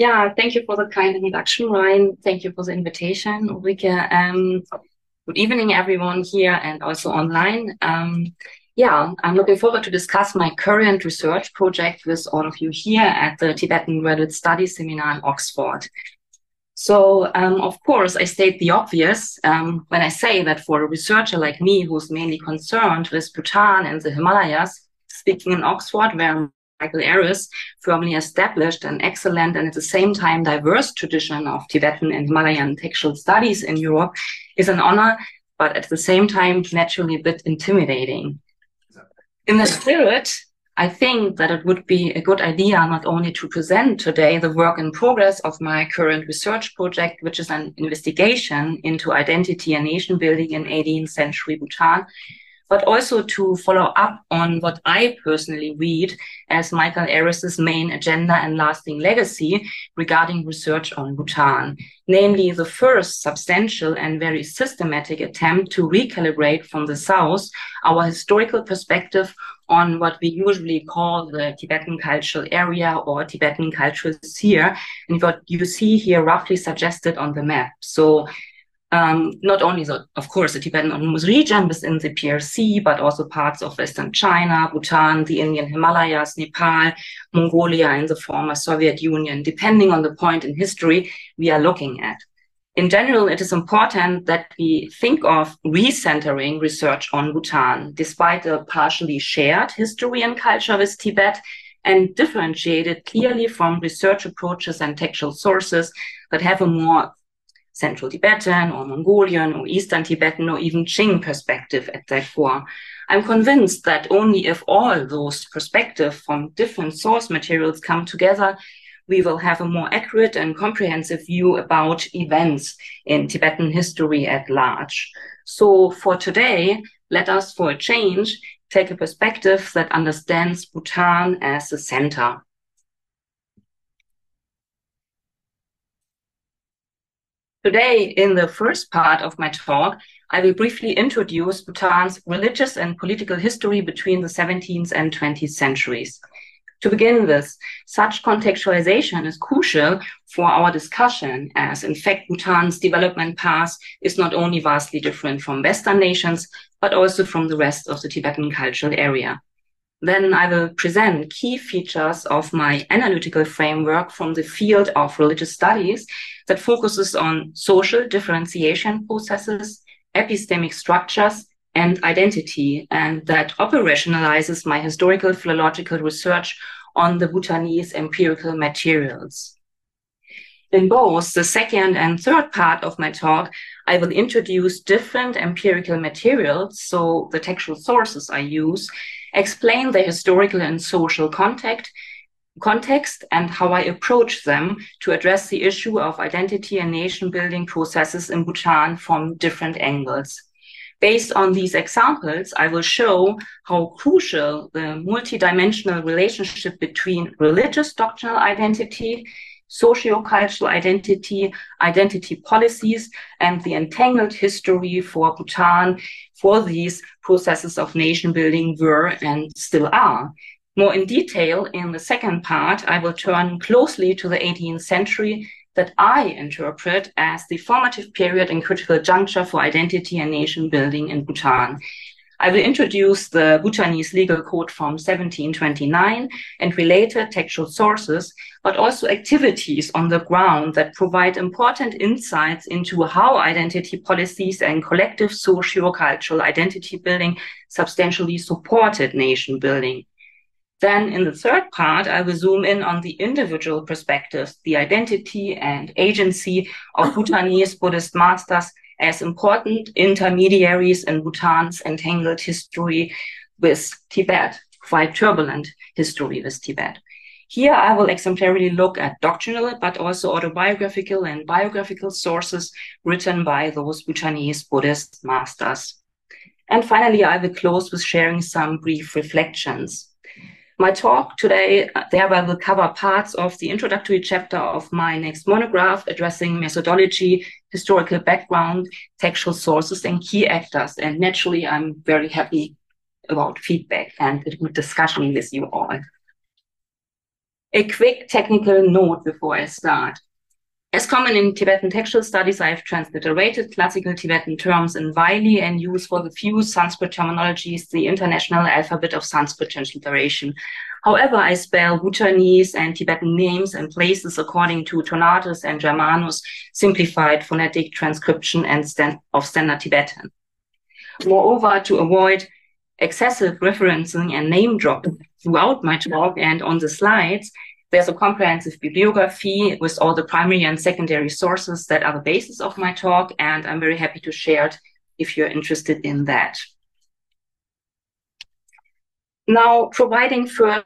Yeah, thank you for the kind introduction, Ryan. Thank you for the invitation, Ulrike. Um, good evening, everyone here and also online. Um, yeah, I'm looking forward to discuss my current research project with all of you here at the Tibetan Graduate Studies Seminar in Oxford. So, um, of course, I state the obvious um, when I say that for a researcher like me, who's mainly concerned with Bhutan and the Himalayas, speaking in Oxford, where Michael Aris firmly established an excellent and at the same time diverse tradition of Tibetan and Himalayan textual studies in Europe is an honor, but at the same time, naturally a bit intimidating. In the spirit, I think that it would be a good idea not only to present today the work in progress of my current research project, which is an investigation into identity and nation building in 18th century Bhutan, but also to follow up on what I personally read as Michael Aris's main agenda and lasting legacy regarding research on Bhutan, namely the first substantial and very systematic attempt to recalibrate from the South our historical perspective on what we usually call the Tibetan cultural area or Tibetan cultural sphere, and what you see here roughly suggested on the map. So um, not only, the, of course, the Tibetan Autonomous Region within the PRC, but also parts of Western China, Bhutan, the Indian Himalayas, Nepal, Mongolia, and the former Soviet Union, depending on the point in history we are looking at. In general, it is important that we think of recentering research on Bhutan, despite a partially shared history and culture with Tibet, and differentiated clearly from research approaches and textual sources that have a more Central Tibetan or Mongolian or Eastern Tibetan or even Qing perspective at their core. I'm convinced that only if all those perspectives from different source materials come together, we will have a more accurate and comprehensive view about events in Tibetan history at large. So for today, let us for a change take a perspective that understands Bhutan as the center Today, in the first part of my talk, I will briefly introduce Bhutan's religious and political history between the 17th and 20th centuries. To begin with, such contextualization is crucial for our discussion, as in fact, Bhutan's development path is not only vastly different from Western nations, but also from the rest of the Tibetan cultural area. Then I will present key features of my analytical framework from the field of religious studies that focuses on social differentiation processes, epistemic structures, and identity, and that operationalizes my historical philological research on the Bhutanese empirical materials. In both the second and third part of my talk, I will introduce different empirical materials, so the textual sources I use, explain the historical and social context, context and how I approach them to address the issue of identity and nation building processes in Bhutan from different angles. Based on these examples, I will show how crucial the multidimensional relationship between religious doctrinal identity, socio-cultural identity, identity policies, and the entangled history for Bhutan for these processes of nation building were and still are. More in detail, in the second part, I will turn closely to the 18th century that I interpret as the formative period and critical juncture for identity and nation building in Bhutan. I will introduce the Bhutanese legal code from 1729 and related textual sources, but also activities on the ground that provide important insights into how identity policies and collective socio-cultural identity building substantially supported nation building. Then in the third part, I will zoom in on the individual perspectives, the identity and agency of Bhutanese Buddhist masters as important intermediaries in Bhutan's entangled history with Tibet, quite turbulent history with Tibet. Here I will exemplarily look at doctrinal, but also autobiographical and biographical sources written by those Bhutanese Buddhist masters. And finally, I will close with sharing some brief reflections. My talk today uh, thereby will cover parts of the introductory chapter of my next monograph addressing methodology, historical background, textual sources, and key actors. And naturally, I'm very happy about feedback and a good discussion with you all. A quick technical note before I start. As common in Tibetan textual studies, I have transliterated classical Tibetan terms in Wylie and use for the few Sanskrit terminologies the International Alphabet of Sanskrit Transliteration. However, I spell Bhutanese and Tibetan names and places according to Tournadre and Germano's simplified phonetic transcription and stand of standard Tibetan. Moreover, to avoid excessive referencing and name dropping throughout my talk and on the slides, there's a comprehensive bibliography with all the primary and secondary sources that are the basis of my talk, and I'm very happy to share it if you're interested in that. Now, providing first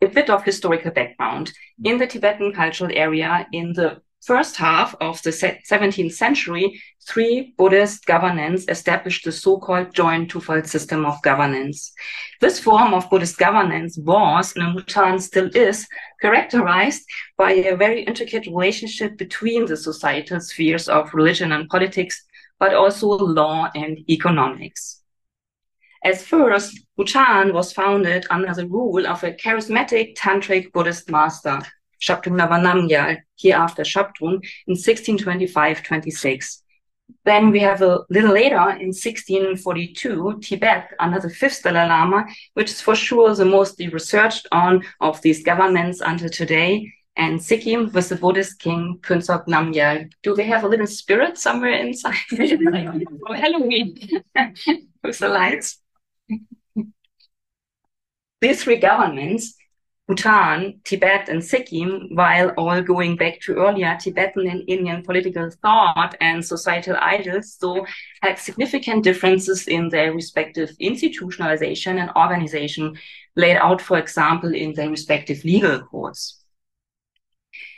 a bit of historical background. In the Tibetan cultural area in the first half of the 17th century, three Buddhist governants established the so-called joint twofold system of governance. This form of Buddhist governance was, and in Bhutan still is, characterized by a very intricate relationship between the societal spheres of religion and politics, but also law and economics. As first, Bhutan was founded under the rule of a charismatic tantric Buddhist master, Shabdrung Namgyal, hereafter Shabdrung, in 1625-26. Then we have a little later in 1642, Tibet under the fifth Dalai Lama, which is for sure the most researched on of these governments until today, and Sikkim with the Buddhist king Phuntsog Namgyal. Do they have a little spirit somewhere inside? for Halloween with the lights. These three governments Bhutan, Tibet, and Sikkim, while all going back to earlier Tibetan and Indian political thought and societal ideals, so had significant differences in their respective institutionalization and organization laid out, for example, in their respective legal codes.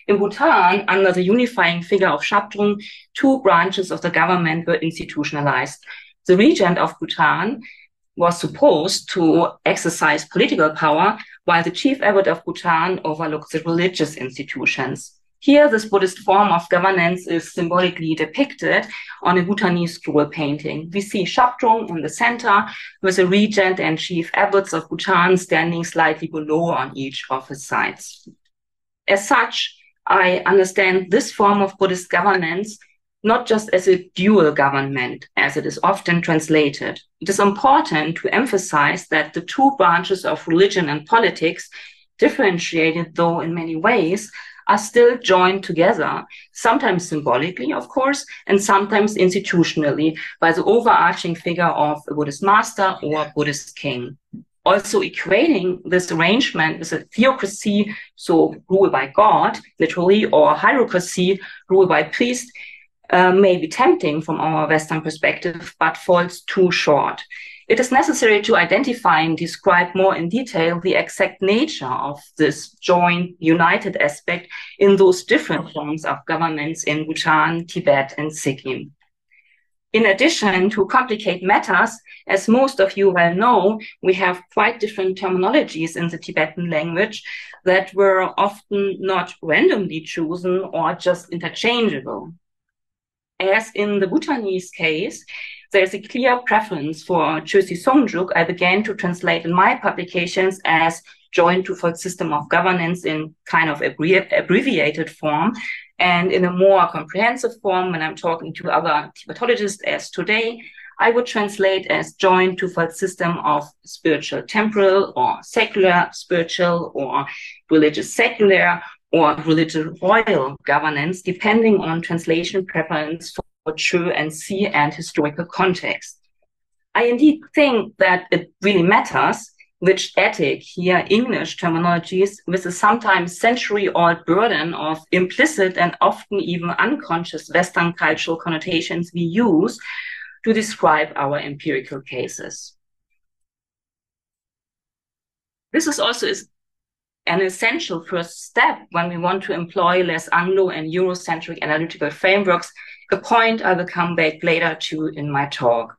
In Bhutan, under the unifying figure of Shabdrung, two branches of the government were institutionalized. The regent of Bhutan was supposed to exercise political power, while the chief abbot of Bhutan overlooks the religious institutions. Here, this Buddhist form of governance is symbolically depicted on a Bhutanese scroll painting. We see Shabdrung in the center with the regent and chief abbots of Bhutan standing slightly below on each of his sides. As such, I understand this form of Buddhist governance not just as a dual government, as it is often translated. It is important to emphasize that the two branches of religion and politics, differentiated though in many ways, are still joined together, sometimes symbolically, of course, and sometimes institutionally by the overarching figure of a Buddhist master or Buddhist king. Also equating this arrangement with a theocracy, so rule by God, literally, or hierocracy, rule by priest, uh, may be tempting from our Western perspective, but falls too short. It is necessary to identify and describe more in detail the exact nature of this joint, united aspect in those different forms of governments in Bhutan, Tibet, and Sikkim. In addition to complicate matters, as most of you well know, we have quite different terminologies in the Tibetan language that were often not randomly chosen or just interchangeable as in the Bhutanese case, there's a clear preference for Chosi Songjuk. I began to translate in my publications as joint twofold system of governance in kind of abbreviated form. And in a more comprehensive form, when I'm talking to other Tibetologists as today, I would translate as joint twofold system of spiritual temporal or secular spiritual or religious secular or religious royal governance, depending on translation preference for true and Si and historical context. I indeed think that it really matters which etic, here English terminologies, with a sometimes century-old burden of implicit and often even unconscious Western cultural connotations we use to describe our empirical cases. This is also an essential first step when we want to employ less Anglo and Eurocentric analytical frameworks, a point I will come back later to in my talk.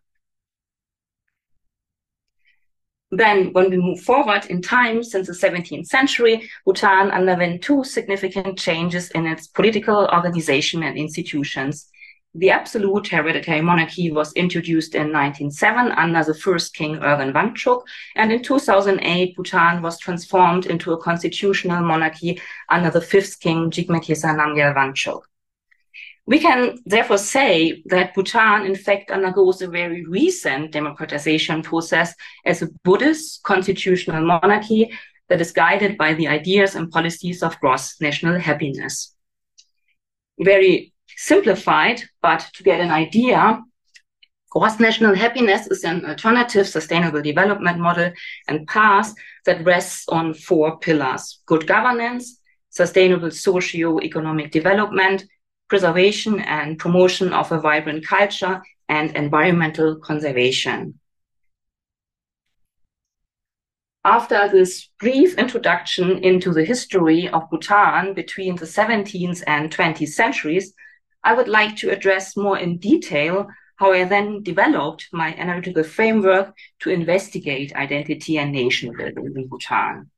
Then, when we move forward in time since the 17th century, Bhutan underwent two significant changes in its political organization and institutions. The absolute hereditary monarchy was introduced in 1907 under the first king Ugyen Wangchuk, and in 2008 Bhutan was transformed into a constitutional monarchy under the fifth king Jigme Khesar Namgyal Wangchuk. We can therefore say that Bhutan, in fact, undergoes a very recent democratization process as a Buddhist constitutional monarchy that is guided by the ideas and policies of gross national happiness. Very simplified, but to get an idea, gross national happiness is an alternative sustainable development model and path that rests on four pillars good governance, sustainable socio-economic development, preservation and promotion of a vibrant culture, and environmental conservation. After this brief introduction into the history of Bhutan between the 17th and 20th centuries, I would like to address more in detail how I then developed my analytical framework to investigate identity and nation building in Bhutan.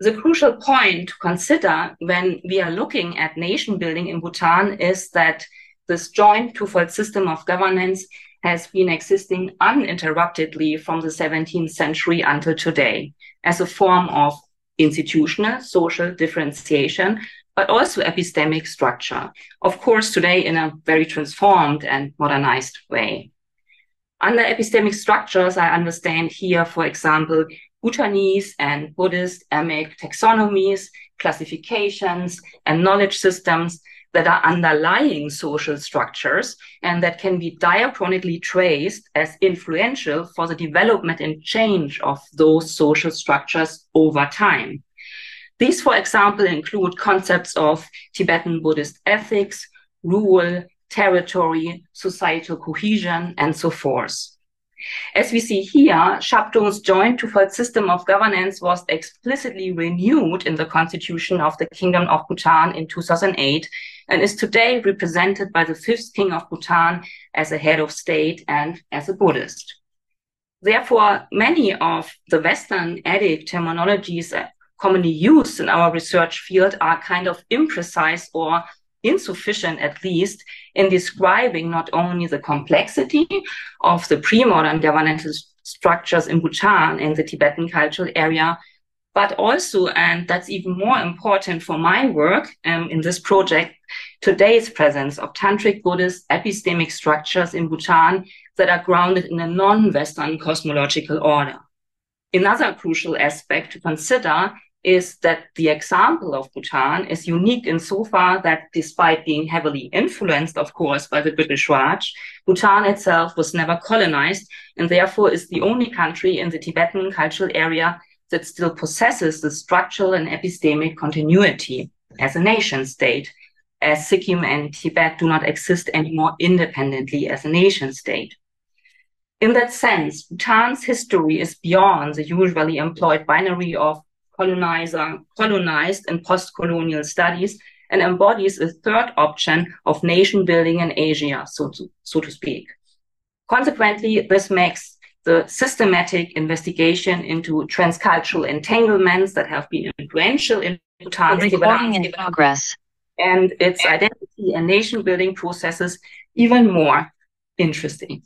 The crucial point to consider when we are looking at nation building in Bhutan is that this joint twofold system of governance has been existing uninterruptedly from the 17th century until today as a form of institutional social differentiation, but also epistemic structure. Of course, today in a very transformed and modernized way. Under epistemic structures, I understand here, for example, Bhutanese and Buddhist emic taxonomies, classifications, and knowledge systems that are underlying social structures and that can be diachronically traced as influential for the development and change of those social structures over time. These, for example, include concepts of Tibetan Buddhist ethics, rule, territory, societal cohesion, and so forth. As we see here, Shabdrung's joint twofold system of governance was explicitly renewed in the constitution of the Kingdom of Bhutan in 2008 and is today represented by the fifth king of Bhutan as a head of state and as a Buddhist. Therefore, many of the Western etic terminologies commonly used in our research field are kind of imprecise or insufficient, at least, in describing not only the complexity of the pre-modern governmental structures in Bhutan and the Tibetan cultural area, but also, and that's even more important for my work um, in this project, today's presence of Tantric Buddhist epistemic structures in Bhutan that are grounded in a non-Western cosmological order. Another crucial aspect to consider is that the example of Bhutan is unique insofar that despite being heavily influenced, of course, by the British Raj, Bhutan itself was never colonized and therefore is the only country in the Tibetan cultural area that still possesses the structural and epistemic continuity as a nation state, as Sikkim and Tibet do not exist anymore independently as a nation state. In that sense, Bhutan's history is beyond the usually employed binary of colonizer, colonized and post-colonial studies and embodies a third option of nation building in Asia, so to, so to speak. Consequently, this makes the systematic investigation into transcultural entanglements that have been influential in Bhutan's development in progress and its identity and nation building processes even more interesting.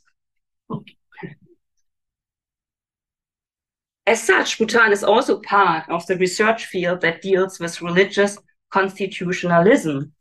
As such, Bhutan is also part of the research field that deals with religious constitutionalism.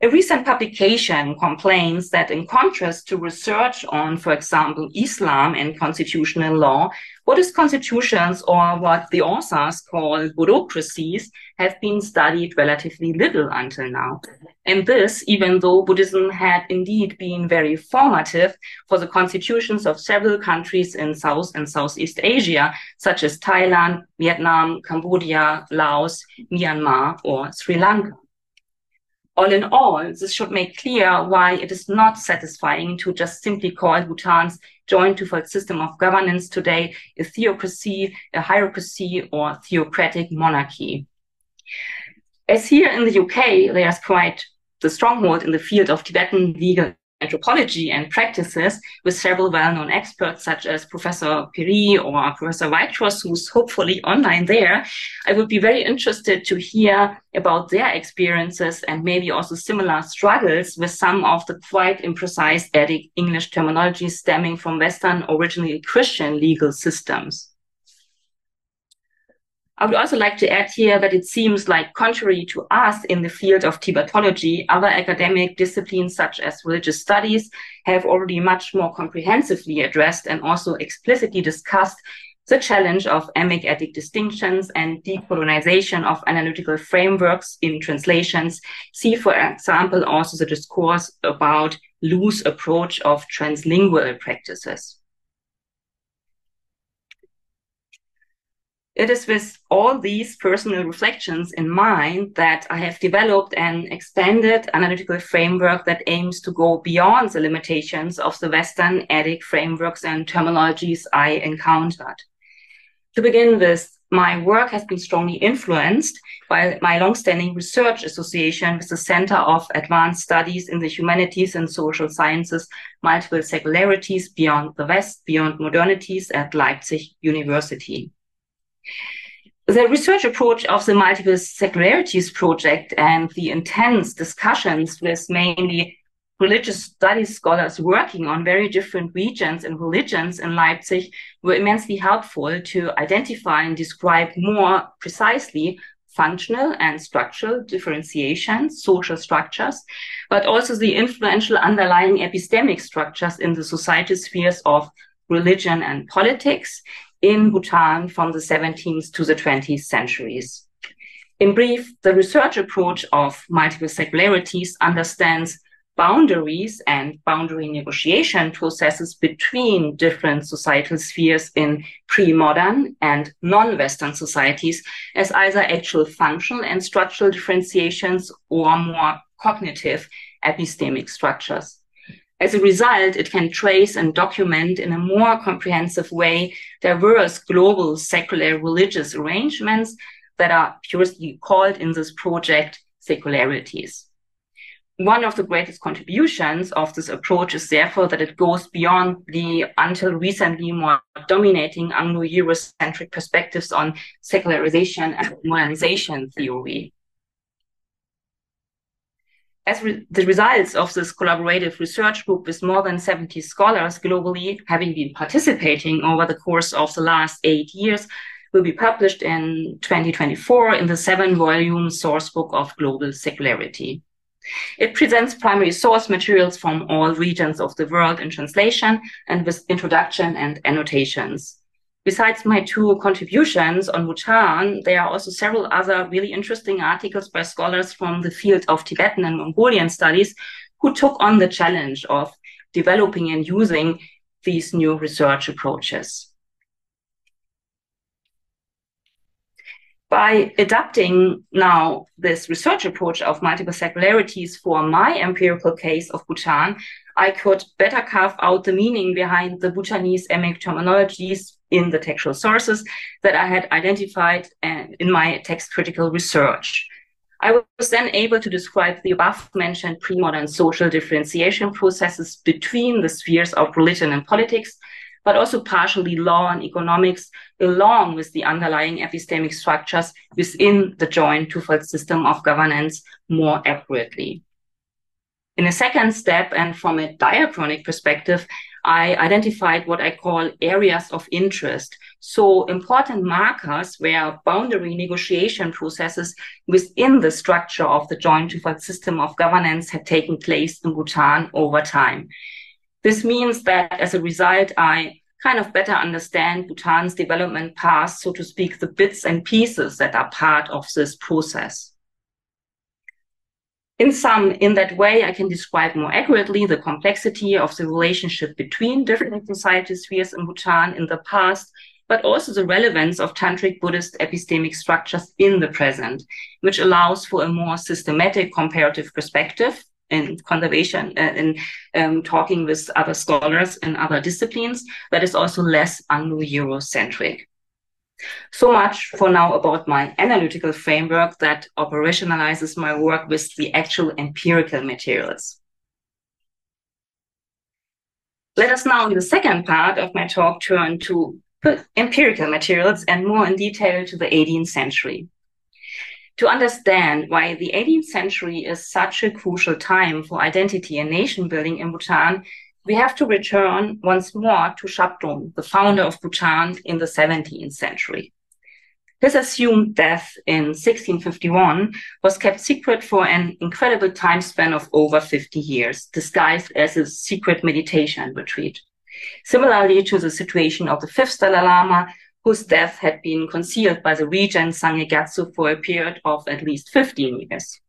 A recent publication complains that in contrast to research on, for example, Islam and constitutional law, Buddhist constitutions or what the authors call Buddhocracies have been studied relatively little until now. And this, even though Buddhism had indeed been very formative for the constitutions of several countries in South and Southeast Asia, such as Thailand, Vietnam, Cambodia, Laos, Myanmar, or Sri Lanka. All in all, this should make clear why it is not satisfying to just simply call Bhutan's joint twofold system of governance today a theocracy, a hierocracy, or theocratic monarchy. As here in the UK, there's quite the stronghold in the field of Tibetan legal anthropology and practices with several well-known experts such as Professor Pirie or Professor Whitecross, who's hopefully online there. I would be very interested to hear about their experiences and maybe also similar struggles with some of the quite imprecise English terminology stemming from Western, originally Christian legal systems. I would also like to add here that it seems like contrary to us in the field of Tibetology, other academic disciplines such as religious studies have already much more comprehensively addressed and also explicitly discussed the challenge of emic distinctions and decolonization of analytical frameworks in translations. See, for example, also the discourse about Liu's approach of translingual practices. It is with all these personal reflections in mind that I have developed an extended analytical framework that aims to go beyond the limitations of the Western etic frameworks and terminologies I encountered. To begin with, my work has been strongly influenced by my long-standing research association with the Center of Advanced Studies in the Humanities and Social Sciences, Multiple Secularities Beyond the West, Beyond Modernities at Leipzig University. The research approach of the Multiple Secularities Project and the intense discussions with mainly religious studies scholars working on very different regions and religions in Leipzig were immensely helpful to identify and describe more precisely functional and structural differentiations, social structures, but also the influential underlying epistemic structures in the societal spheres of religion and politics, in Bhutan from the 17th to the 20th centuries. In brief, the research approach of multiple secularities understands boundaries and boundary negotiation processes between different societal spheres in pre-modern and non-Western societies as either actual functional and structural differentiations or more cognitive epistemic structures. As a result, it can trace and document in a more comprehensive way diverse global secular religious arrangements that are purely called in this project secularities. One of the greatest contributions of this approach is therefore that it goes beyond the until recently more dominating Anglo-Eurocentric perspectives on secularization and modernization theory. As re the results of this collaborative research group with more than 70 scholars globally having been participating over the course of the last eight years will be published in 2024 in the seven volume source book of global secularity. It presents primary source materials from all regions of the world in translation and with introduction and annotations. Besides my two contributions on Bhutan, there are also several other really interesting articles by scholars from the field of Tibetan and Mongolian studies who took on the challenge of developing and using these new research approaches. By adapting now this research approach of multiple secularities for my empirical case of Bhutan, I could better carve out the meaning behind the Bhutanese emic terminologies in the textual sources that I had identified in my text critical research. I was then able to describe the above mentioned pre-modern social differentiation processes between the spheres of religion and politics, but also partially law and economics, along with the underlying epistemic structures within the joint twofold system of governance more accurately. In a second step, and from a diachronic perspective, I identified what I call areas of interest. So important markers where boundary negotiation processes within the structure of the joint system of governance had taken place in Bhutan over time. This means that as a result, I kind of better understand Bhutan's development path, so to speak, the bits and pieces that are part of this process. In some, in that way, I can describe more accurately the complexity of the relationship between different society spheres in Bhutan in the past, but also the relevance of Tantric Buddhist epistemic structures in the present, which allows for a more systematic comparative perspective in conservation, uh, in um, talking with other scholars in other disciplines, that is also less Anglo-Eurocentric. So much for now about my analytical framework that operationalizes my work with the actual empirical materials. Let us now, in the second part of my talk, turn to empirical materials and more in detail to the 18th century. To understand why the 18th century is such a crucial time for identity and nation building in Bhutan, we have to return once more to Shabdrung, the founder of Bhutan in the 17th century. His assumed death in 1651 was kept secret for an incredible time span of over 50 years, disguised as a secret meditation retreat. Similarly to the situation of the fifth Dalai Lama, whose death had been concealed by the regent Sangye Gyatso for a period of at least 15 years.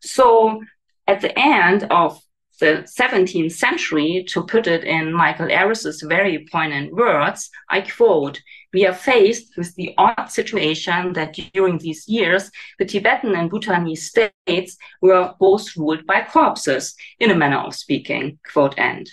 So at the end of the 17th century, to put it in Michael Aris's very poignant words, I quote, we are faced with the odd situation that during these years, the Tibetan and Bhutanese states were both ruled by corpses, in a manner of speaking, quote end.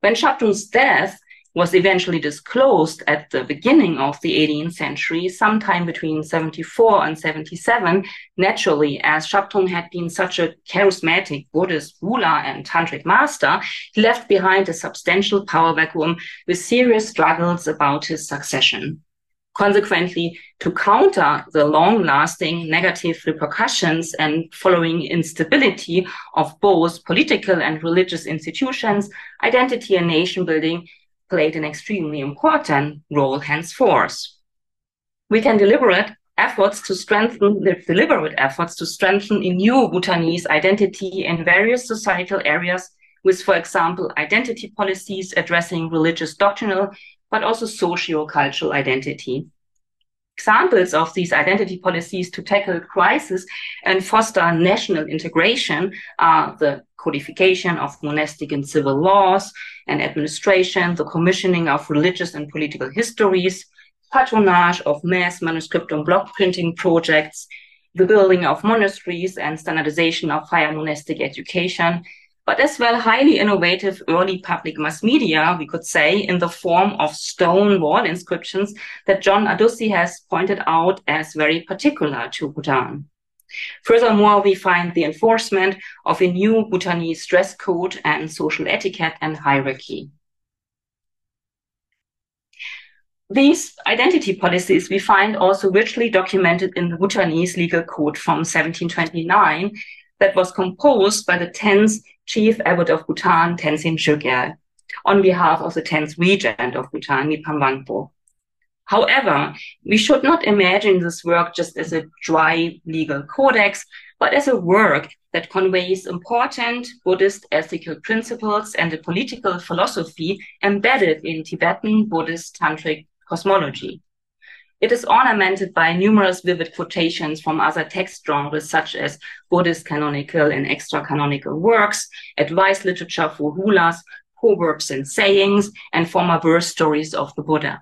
When Shabdrung's death was eventually disclosed at the beginning of the 18th century, sometime between 74 and 77, naturally, as Shabdrung had been such a charismatic Buddhist ruler and tantric master, he left behind a substantial power vacuum with serious struggles about his succession. Consequently, to counter the long lasting negative repercussions and following instability of both political and religious institutions, identity and nation building played an extremely important role henceforth. We can deliberate efforts to strengthen the deliberate efforts to strengthen a new Bhutanese identity in various societal areas with, for example, identity policies addressing religious doctrinal, but also socio-cultural identity. Examples of these identity policies to tackle crisis and foster national integration are the codification of monastic and civil laws and administration, the commissioning of religious and political histories, patronage of mass manuscript and block printing projects, the building of monasteries and standardization of higher monastic education, but as well highly innovative early public mass media, we could say, in the form of stone wall inscriptions that John Ardussi has pointed out as very particular to Bhutan. Furthermore, we find the enforcement of a new Bhutanese dress code and social etiquette and hierarchy. These identity policies we find also richly documented in the Bhutanese legal code from 1729 that was composed by the 10th chief abbot of Bhutan, Tenzin Chogyal, on behalf of the 10th regent of Bhutan, Mipam Wangpo. However, we should not imagine this work just as a dry legal codex, but as a work that conveys important Buddhist ethical principles and a political philosophy embedded in Tibetan Buddhist tantric cosmology. It is ornamented by numerous vivid quotations from other text genres such as Buddhist canonical and extra-canonical works, advice literature for hulas, proverbs and sayings, and former verse stories of the Buddha.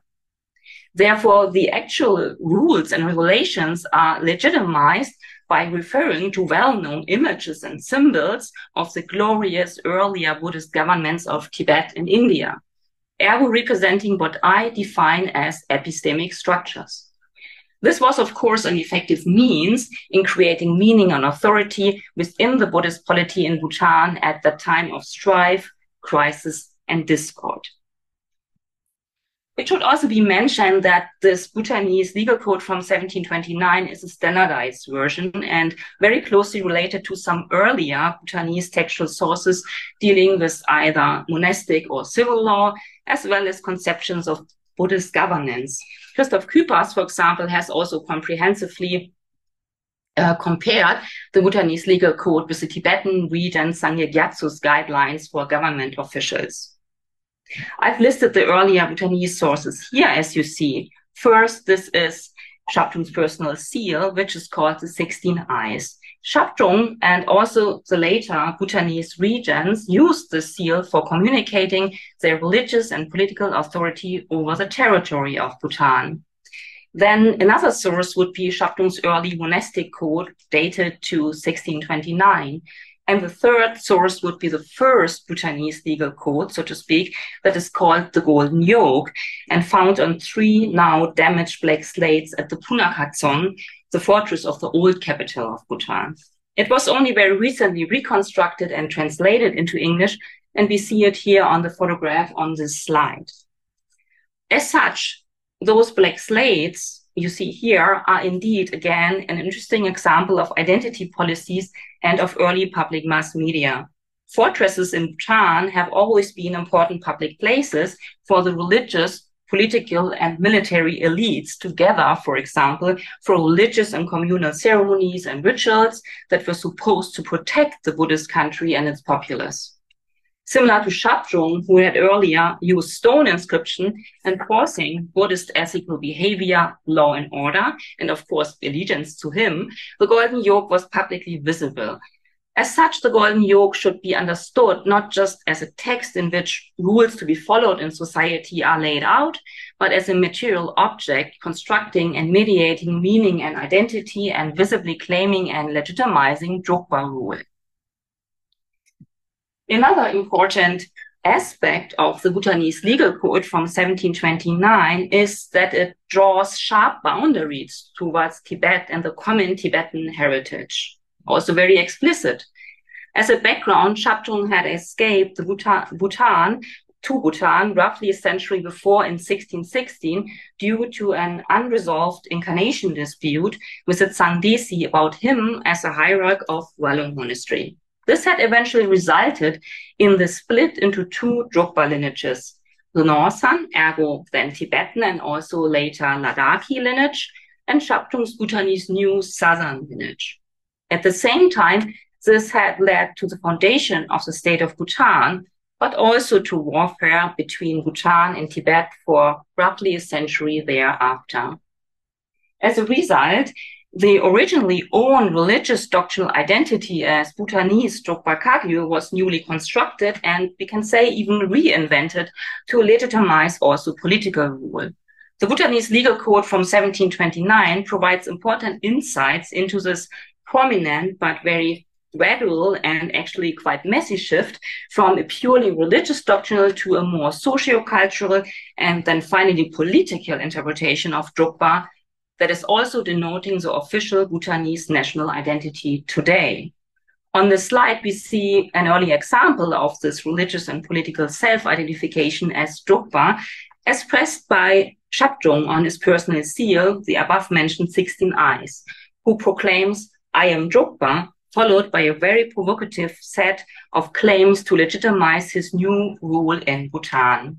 Therefore, the actual rules and regulations are legitimized by referring to well-known images and symbols of the glorious earlier Buddhist governments of Tibet and India ergo representing what I define as epistemic structures. This was, of course, an effective means in creating meaning and authority within the Buddhist polity in Bhutan at the time of strife, crisis, and discord. It should also be mentioned that this Bhutanese legal code from 1729 is a standardized version and very closely related to some earlier Bhutanese textual sources dealing with either monastic or civil law, as well as conceptions of Buddhist governance. Christoph Cüppers, for example, has also comprehensively uh, compared the Bhutanese legal code with the Tibetan regent Sangye Gyatso's guidelines for government officials. I've listed the earlier Bhutanese sources here, as you see. First, this is Shabdrung's personal seal, which is called the 16 Eyes. Shabdrung and also the later Bhutanese regents used the seal for communicating their religious and political authority over the territory of Bhutan. Then another source would be Shabdrung's early monastic code dated to 1629, and the third source would be the first Bhutanese legal code, so to speak, that is called the Golden Yoke and found on three now damaged black slates at the Punakha Dzong, the fortress of the old capital of Bhutan. It was only very recently reconstructed and translated into English and we see it here on the photograph on this slide. As such, those black slates you see here are indeed, again, an interesting example of identity policies and of early public mass media. Fortresses in Bhutan have always been important public places for the religious, political, and military elites together, for example, for religious and communal ceremonies and rituals that were supposed to protect the Buddhist country and its populace similar to Shabdrung, who had earlier used stone inscription enforcing Buddhist ethical behavior, law and order, and of course allegiance to him, the golden yoke was publicly visible. As such, the golden yoke should be understood not just as a text in which rules to be followed in society are laid out, but as a material object constructing and mediating meaning and identity and visibly claiming and legitimizing Drukpa rule. Another important aspect of the Bhutanese legal code from 1729 is that it draws sharp boundaries towards Tibet and the common Tibetan heritage, also very explicit. As a background, Shabdrung had escaped the Bhutan, Bhutan to Bhutan roughly a century before in 1616 due to an unresolved incarnation dispute with its son about him as a hierarch of Ralung Monastery. This had eventually resulted in the split into two Drukpa lineages, the Norsan, ergo then Tibetan and also later Ladakhi lineage, and Shabdrung's Bhutanese new southern lineage. At the same time, this had led to the foundation of the state of Bhutan, but also to warfare between Bhutan and Tibet for roughly a century thereafter. As a result, the originally own religious doctrinal identity as Bhutanese Drukpa Kagyu was newly constructed and we can say even reinvented to legitimize also political rule. The Bhutanese legal code from 1729 provides important insights into this prominent but very gradual and actually quite messy shift from a purely religious doctrinal to a more socio-cultural and then finally political interpretation of Drukpa that is also denoting the official Bhutanese national identity today. On the slide, we see an early example of this religious and political self-identification as Drukpa, expressed by Shabdrung on his personal seal, the above-mentioned 16 eyes, who proclaims, I am Drukpa, followed by a very provocative set of claims to legitimize his new rule in Bhutan.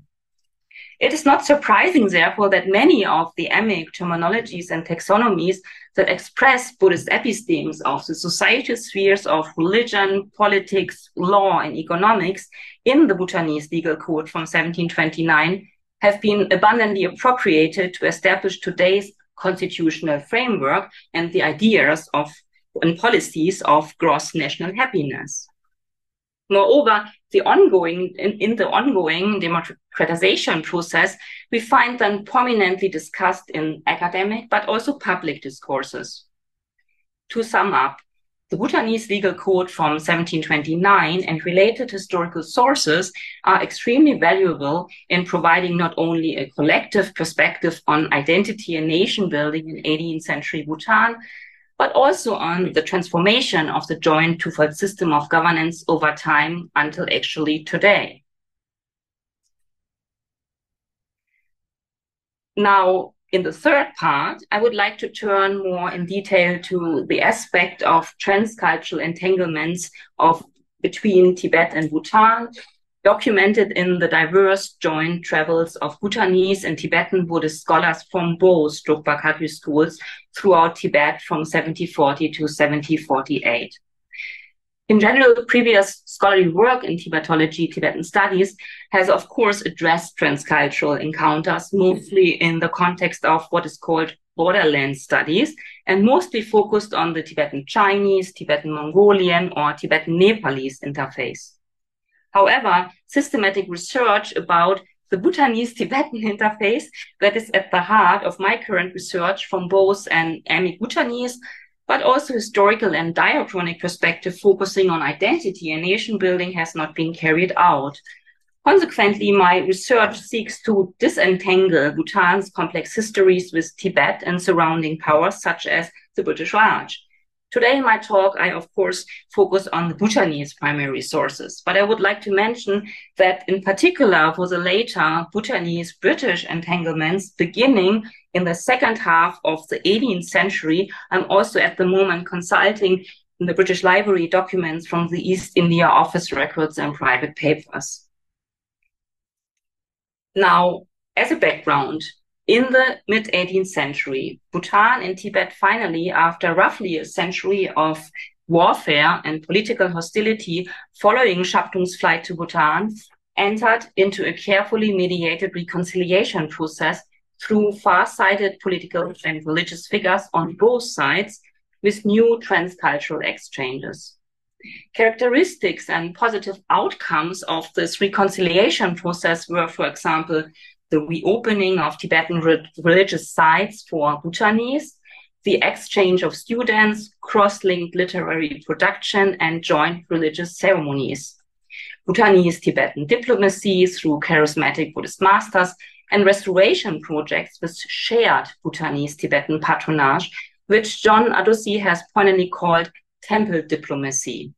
It is not surprising, therefore, that many of the emic terminologies and taxonomies that express Buddhist epistemes of the societal spheres of religion, politics, law, and economics in the Bhutanese legal code from 1729 have been abundantly appropriated to establish today's constitutional framework and the ideas of and policies of gross national happiness. Moreover, the ongoing in, in the ongoing democratization process, we find them prominently discussed in academic but also public discourses. To sum up, the Bhutanese legal code from 1729 and related historical sources are extremely valuable in providing not only a collective perspective on identity and nation building in 18th century Bhutan, but also on the transformation of the joint twofold system of governance over time until actually today. Now, in the third part, I would like to turn more in detail to the aspect of transcultural entanglements of between Tibet and Bhutan documented in the diverse joint travels of Bhutanese and Tibetan Buddhist scholars from both Drukpa Kagyu schools throughout Tibet from 1740 to 1748. In general, previous scholarly work in Tibetology, Tibetan studies, has of course addressed transcultural encounters, mostly in the context of what is called borderland studies, and mostly focused on the Tibetan Chinese, Tibetan Mongolian, or Tibetan Nepalese interface. However, systematic research about the Bhutanese Tibetan interface that is at the heart of my current research from both an emic Bhutanese, but also historical and diachronic perspective focusing on identity and nation building has not been carried out. Consequently, my research seeks to disentangle Bhutan's complex histories with Tibet and surrounding powers such as the British Raj. Today in my talk, I of course focus on the Bhutanese primary sources, but I would like to mention that in particular for the later Bhutanese British entanglements beginning in the second half of the 18th century, I'm also at the moment consulting in the British Library documents from the East India Office records and private papers. Now, as a background, in the mid 18th century, Bhutan and Tibet finally, after roughly a century of warfare and political hostility following Shabdrung's flight to Bhutan, entered into a carefully mediated reconciliation process through far-sighted political and religious figures on both sides with new transcultural exchanges. Characteristics and positive outcomes of this reconciliation process were, for example, the reopening of Tibetan re religious sites for Bhutanese, the exchange of students, cross-linked literary production, and joint religious ceremonies. Bhutanese Tibetan diplomacy through charismatic Buddhist masters and restoration projects with shared Bhutanese Tibetan patronage, which John Ardussi has pointedly called temple diplomacy.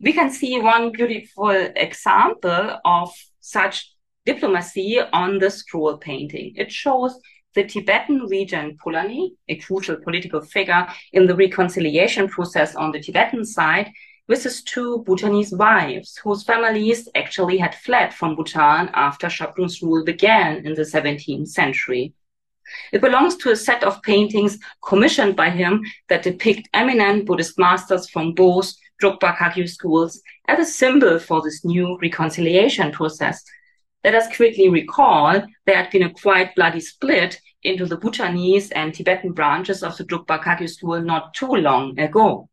We can see one beautiful example of such diplomacy on the scroll painting. It shows the Tibetan regent Pholhane, a crucial political figure in the reconciliation process on the Tibetan side, with his two Bhutanese wives, whose families actually had fled from Bhutan after Shabdrung's rule began in the 17th century. It belongs to a set of paintings commissioned by him that depict eminent Buddhist masters from both Drukpa Kagyu schools as a symbol for this new reconciliation process let us quickly recall there had been a quite bloody split into the Bhutanese and Tibetan branches of the Drukpa Kagyu school not too long ago.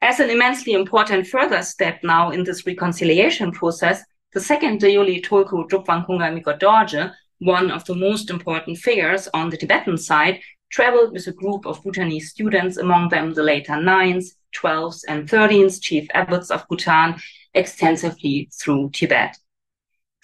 As an immensely important further step now in this reconciliation process, the second Dayoli Tulku Drubwang Kunga Dorje, one of the most important figures on the Tibetan side, traveled with a group of Bhutanese students, among them the later 9th, 12th, and 13th chief abbots of Bhutan, extensively through Tibet.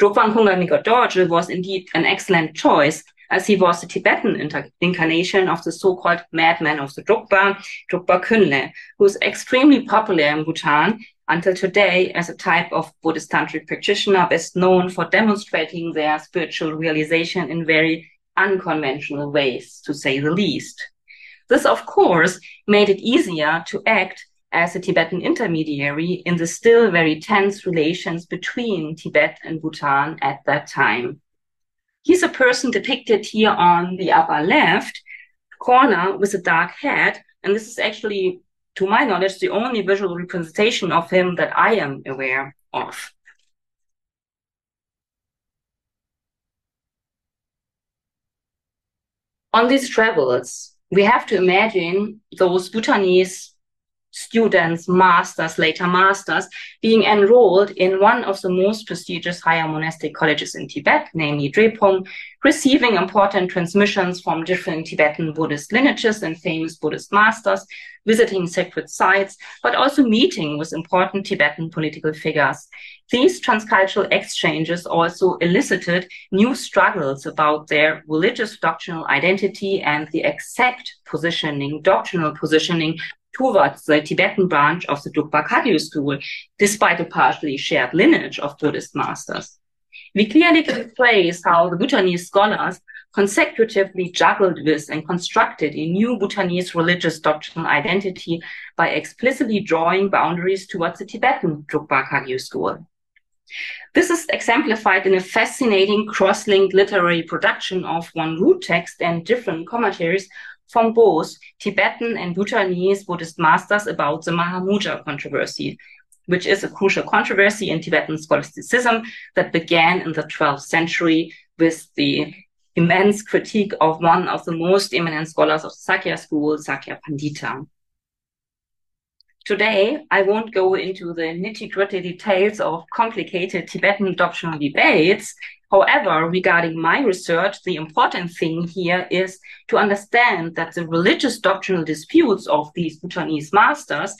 Drubwang Kunga Miko Dorje was indeed an excellent choice as he was the Tibetan incarnation of the so-called madman of the Drukpa, Drukpa Kunley, who is extremely popular in Bhutan until today as a type of Buddhist tantric practitioner best known for demonstrating their spiritual realization in very unconventional ways, to say the least. This, of course, made it easier to act as a Tibetan intermediary in the still very tense relations between Tibet and Bhutan at that time. He's a person depicted here on the upper left corner with a dark head, and this is actually, to my knowledge, the only visual representation of him that I am aware of. On these travels, we have to imagine those Bhutanese students, masters, later masters, being enrolled in one of the most prestigious higher monastic colleges in Tibet, namely Drepung, receiving important transmissions from different Tibetan Buddhist lineages and famous Buddhist masters, visiting sacred sites, but also meeting with important Tibetan political figures. These transcultural exchanges also elicited new struggles about their religious doctrinal identity and the exact positioning, doctrinal positioning towards the Tibetan branch of the Drukpa Kagyu school, despite a partially shared lineage of Buddhist masters. We clearly can trace how the Bhutanese scholars consecutively juggled with and constructed a new Bhutanese religious doctrinal identity by explicitly drawing boundaries towards the Tibetan Drukpa Kagyu school. This is exemplified in a fascinating cross-linked literary production of one root text and different commentaries from both Tibetan and Bhutanese Buddhist masters about the Mahamudra controversy, which is a crucial controversy in Tibetan scholasticism that began in the 12th century with the immense critique of one of the most eminent scholars of the Sakya school, Sakya Pandita. Today, I won't go into the nitty-gritty details of complicated Tibetan doctrinal debates. However, regarding my research, the important thing here is to understand that the religious doctrinal disputes of these Bhutanese masters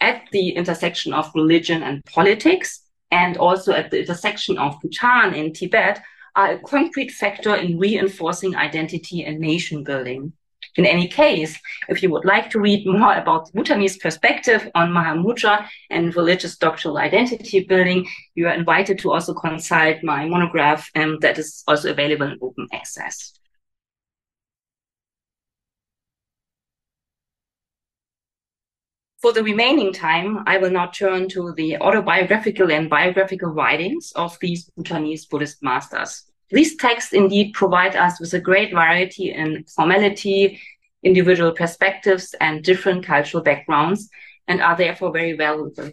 at the intersection of religion and politics, and also at the intersection of Bhutan and Tibet, are a concrete factor in reinforcing identity and nation building. In any case, if you would like to read more about the Bhutanese perspective on Mahamudra and religious doctrinal identity building, you are invited to also consult my monograph um, that is also available in open access. For the remaining time, I will now turn to the autobiographical and biographical writings of these Bhutanese Buddhist masters. These texts indeed provide us with a great variety in formality, individual perspectives, and different cultural backgrounds, and are therefore very valuable.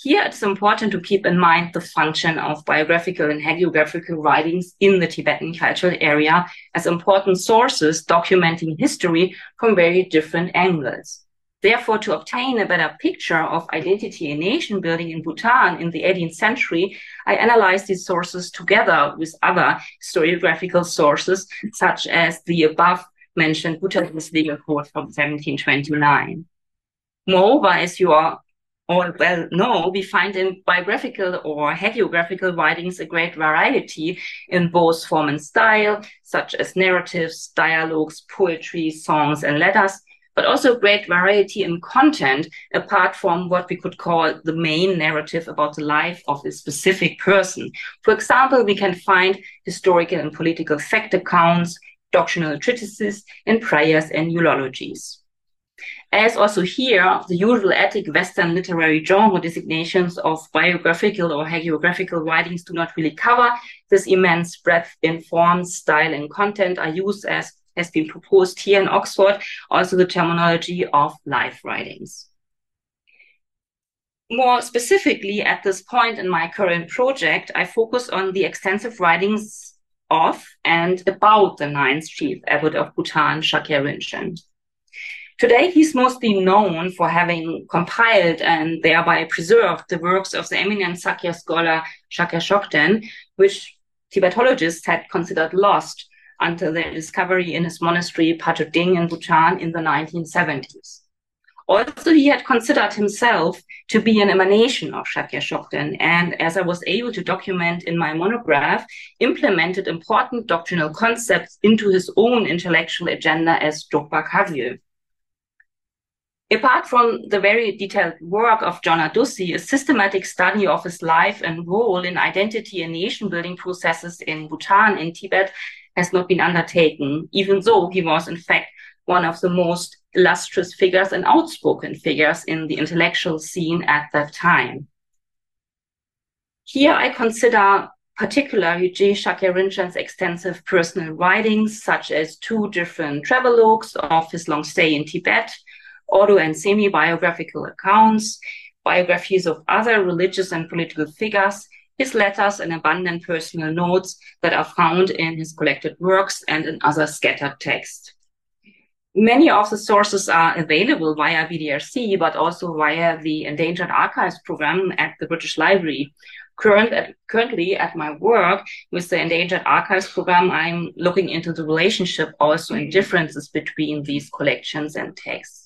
Here, it's important to keep in mind the function of biographical and hagiographical writings in the Tibetan cultural area as important sources documenting history from very different angles. Therefore, to obtain a better picture of identity and nation building in Bhutan in the 18th century, I analyzed these sources together with other historiographical sources, such as the above mentioned Bhutanese legal code from 1729. Moreover, as you are all well know, we find in biographical or hagiographical writings a great variety in both form and style, such as narratives, dialogues, poetry, songs, and letters, but also great variety in content apart from what we could call the main narrative about the life of a specific person. For example, we can find historical and political fact accounts, doctrinal treatises, and prayers and eulogies. As also here, the usual etic Western literary genre designations of biographical or hagiographical writings do not really cover this immense breadth in form, style, and content are used as has been proposed here in Oxford, also the terminology of life writings. More specifically, at this point in my current project, I focus on the extensive writings of and about the ninth chief abbot of Bhutan, Shakya Rinchen. Today, he's mostly known for having compiled and thereby preserved the works of the eminent Sakya scholar Shakya Chokden, which Tibetologists had considered lost until their discovery in his monastery Phajoding in Bhutan in the 1970s. Also, he had considered himself to be an emanation of Shakya Chokden, and as I was able to document in my monograph, implemented important doctrinal concepts into his own intellectual agenda as Drukpa Kagyu. Apart from the very detailed work of John Ardussi, a systematic study of his life and role in identity and nation building processes in Bhutan and Tibet has not been undertaken, even though he was, in fact, one of the most illustrious figures and outspoken figures in the intellectual scene at that time. Here I consider particularly Je Shakya Rinchen's extensive personal writings, such as two different travelogues of his long stay in Tibet, auto and semi-biographical accounts, biographies of other religious and political figures, his letters and abundant personal notes that are found in his collected works and in other scattered texts. Many of the sources are available via BDRC, but also via the Endangered Archives program at the British Library. Current at, currently at my work with the Endangered Archives program, I'm looking into the relationship also and differences between these collections and texts.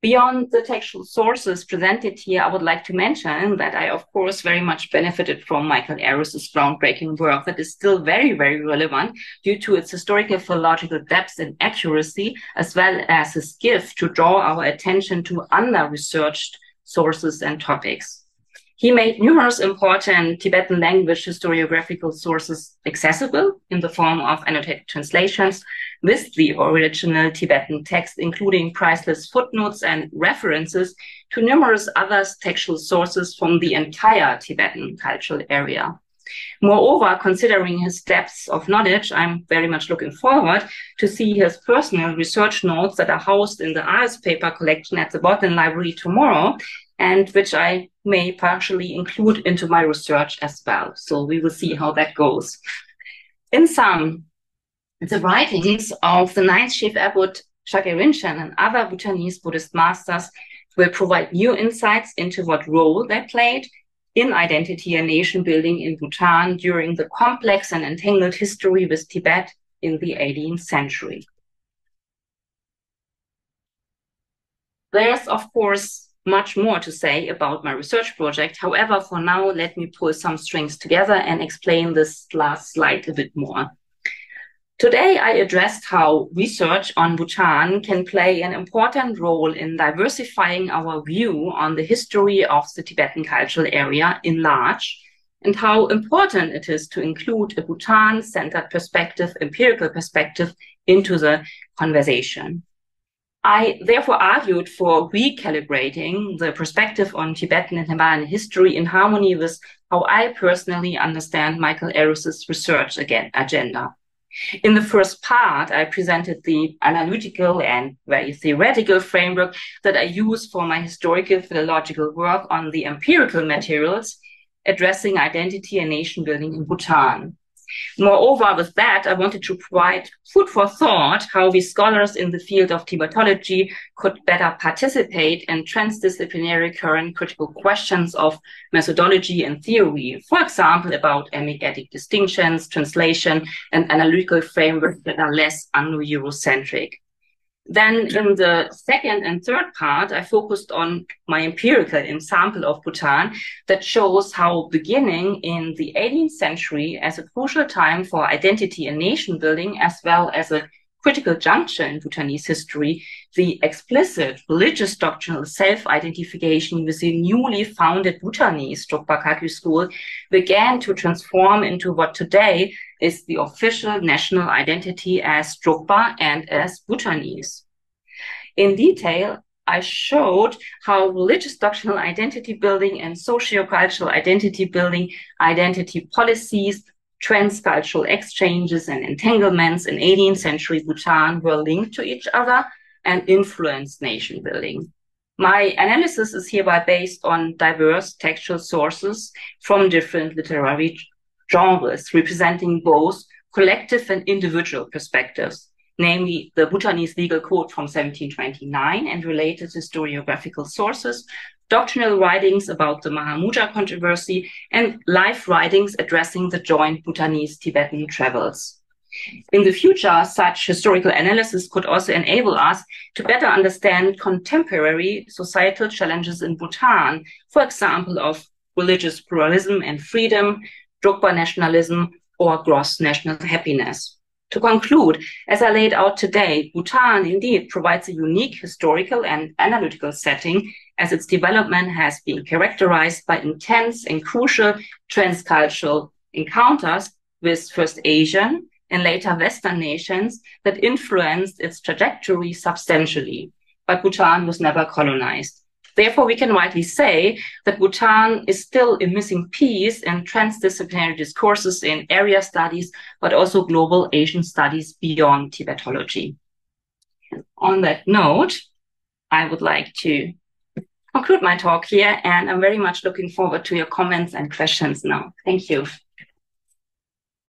Beyond the textual sources presented here, I would like to mention that I, of course, very much benefited from Michael Aris's groundbreaking work that is still very, very relevant due to its historical philological depth and accuracy, as well as his gift to draw our attention to under-researched sources and topics. He made numerous important Tibetan language historiographical sources accessible in the form of annotated translations with the original Tibetan text, including priceless footnotes and references to numerous other textual sources from the entire Tibetan cultural area. Moreover, considering his depths of knowledge, I'm very much looking forward to see his personal research notes that are housed in the ARIS paper collection at the Bodleian Library tomorrow, and which I may partially include into my research as well. So we will see how that goes. In sum, the writings of the ninth chief abbot Shakya Rinchen and other Bhutanese Buddhist masters will provide new insights into what role they played in identity and nation building in Bhutan during the complex and entangled history with Tibet in the 18th century. There's, of course, much more to say about my research project. However, for now, let me pull some strings together and explain this last slide a bit more. Today, I addressed how research on Bhutan can play an important role in diversifying our view on the history of the Tibetan cultural area in large, and how important it is to include a Bhutan-centered perspective, empirical perspective, into the conversation. I therefore argued for recalibrating the perspective on Tibetan and Himalayan history in harmony with how I personally understand Michael Aris's research again, agenda. In the first part, I presented the analytical and very theoretical framework that I use for my historical philological work on the empirical materials addressing identity and nation building in Bhutan. Moreover, with that, I wanted to provide food for thought how we scholars in the field of Tibetology could better participate in transdisciplinary current critical questions of methodology and theory, for example, about emic distinctions, translation, and analytical frameworks that are less Anglo-Eurocentric. Then in the second and third part, I focused on my empirical example of Bhutan that shows how beginning in the 18th century as a crucial time for identity and nation building, as well as a critical juncture in Bhutanese history, the explicit religious doctrinal self-identification with the newly founded Bhutanese Drukpa Kagyu school began to transform into what today is the official national identity as Drukpa and as Bhutanese. In detail, I showed how religious doctrinal identity building and sociocultural identity building, identity policies, transcultural exchanges and entanglements in 18th century Bhutan were linked to each other and influenced nation building. My analysis is hereby based on diverse textual sources from different literary genres, representing both collective and individual perspectives, namely the Bhutanese legal code from 1729 and related historiographical sources, doctrinal writings about the Mahamudra controversy, and life writings addressing the joint Bhutanese-Tibetan travels. In the future, such historical analysis could also enable us to better understand contemporary societal challenges in Bhutan, for example, of religious pluralism and freedom, Drukpa nationalism, or gross national happiness. To conclude, as I laid out today, Bhutan indeed provides a unique historical and analytical setting as its development has been characterized by intense and crucial transcultural encounters with first Asian and later Western nations that influenced its trajectory substantially. But Bhutan was never colonized. Therefore, we can rightly say that Bhutan is still a missing piece in transdisciplinary discourses in area studies, but also global Asian studies beyond Tibetology. On that note, I would like to conclude my talk here, and I'm very much looking forward to your comments and questions now. Thank you.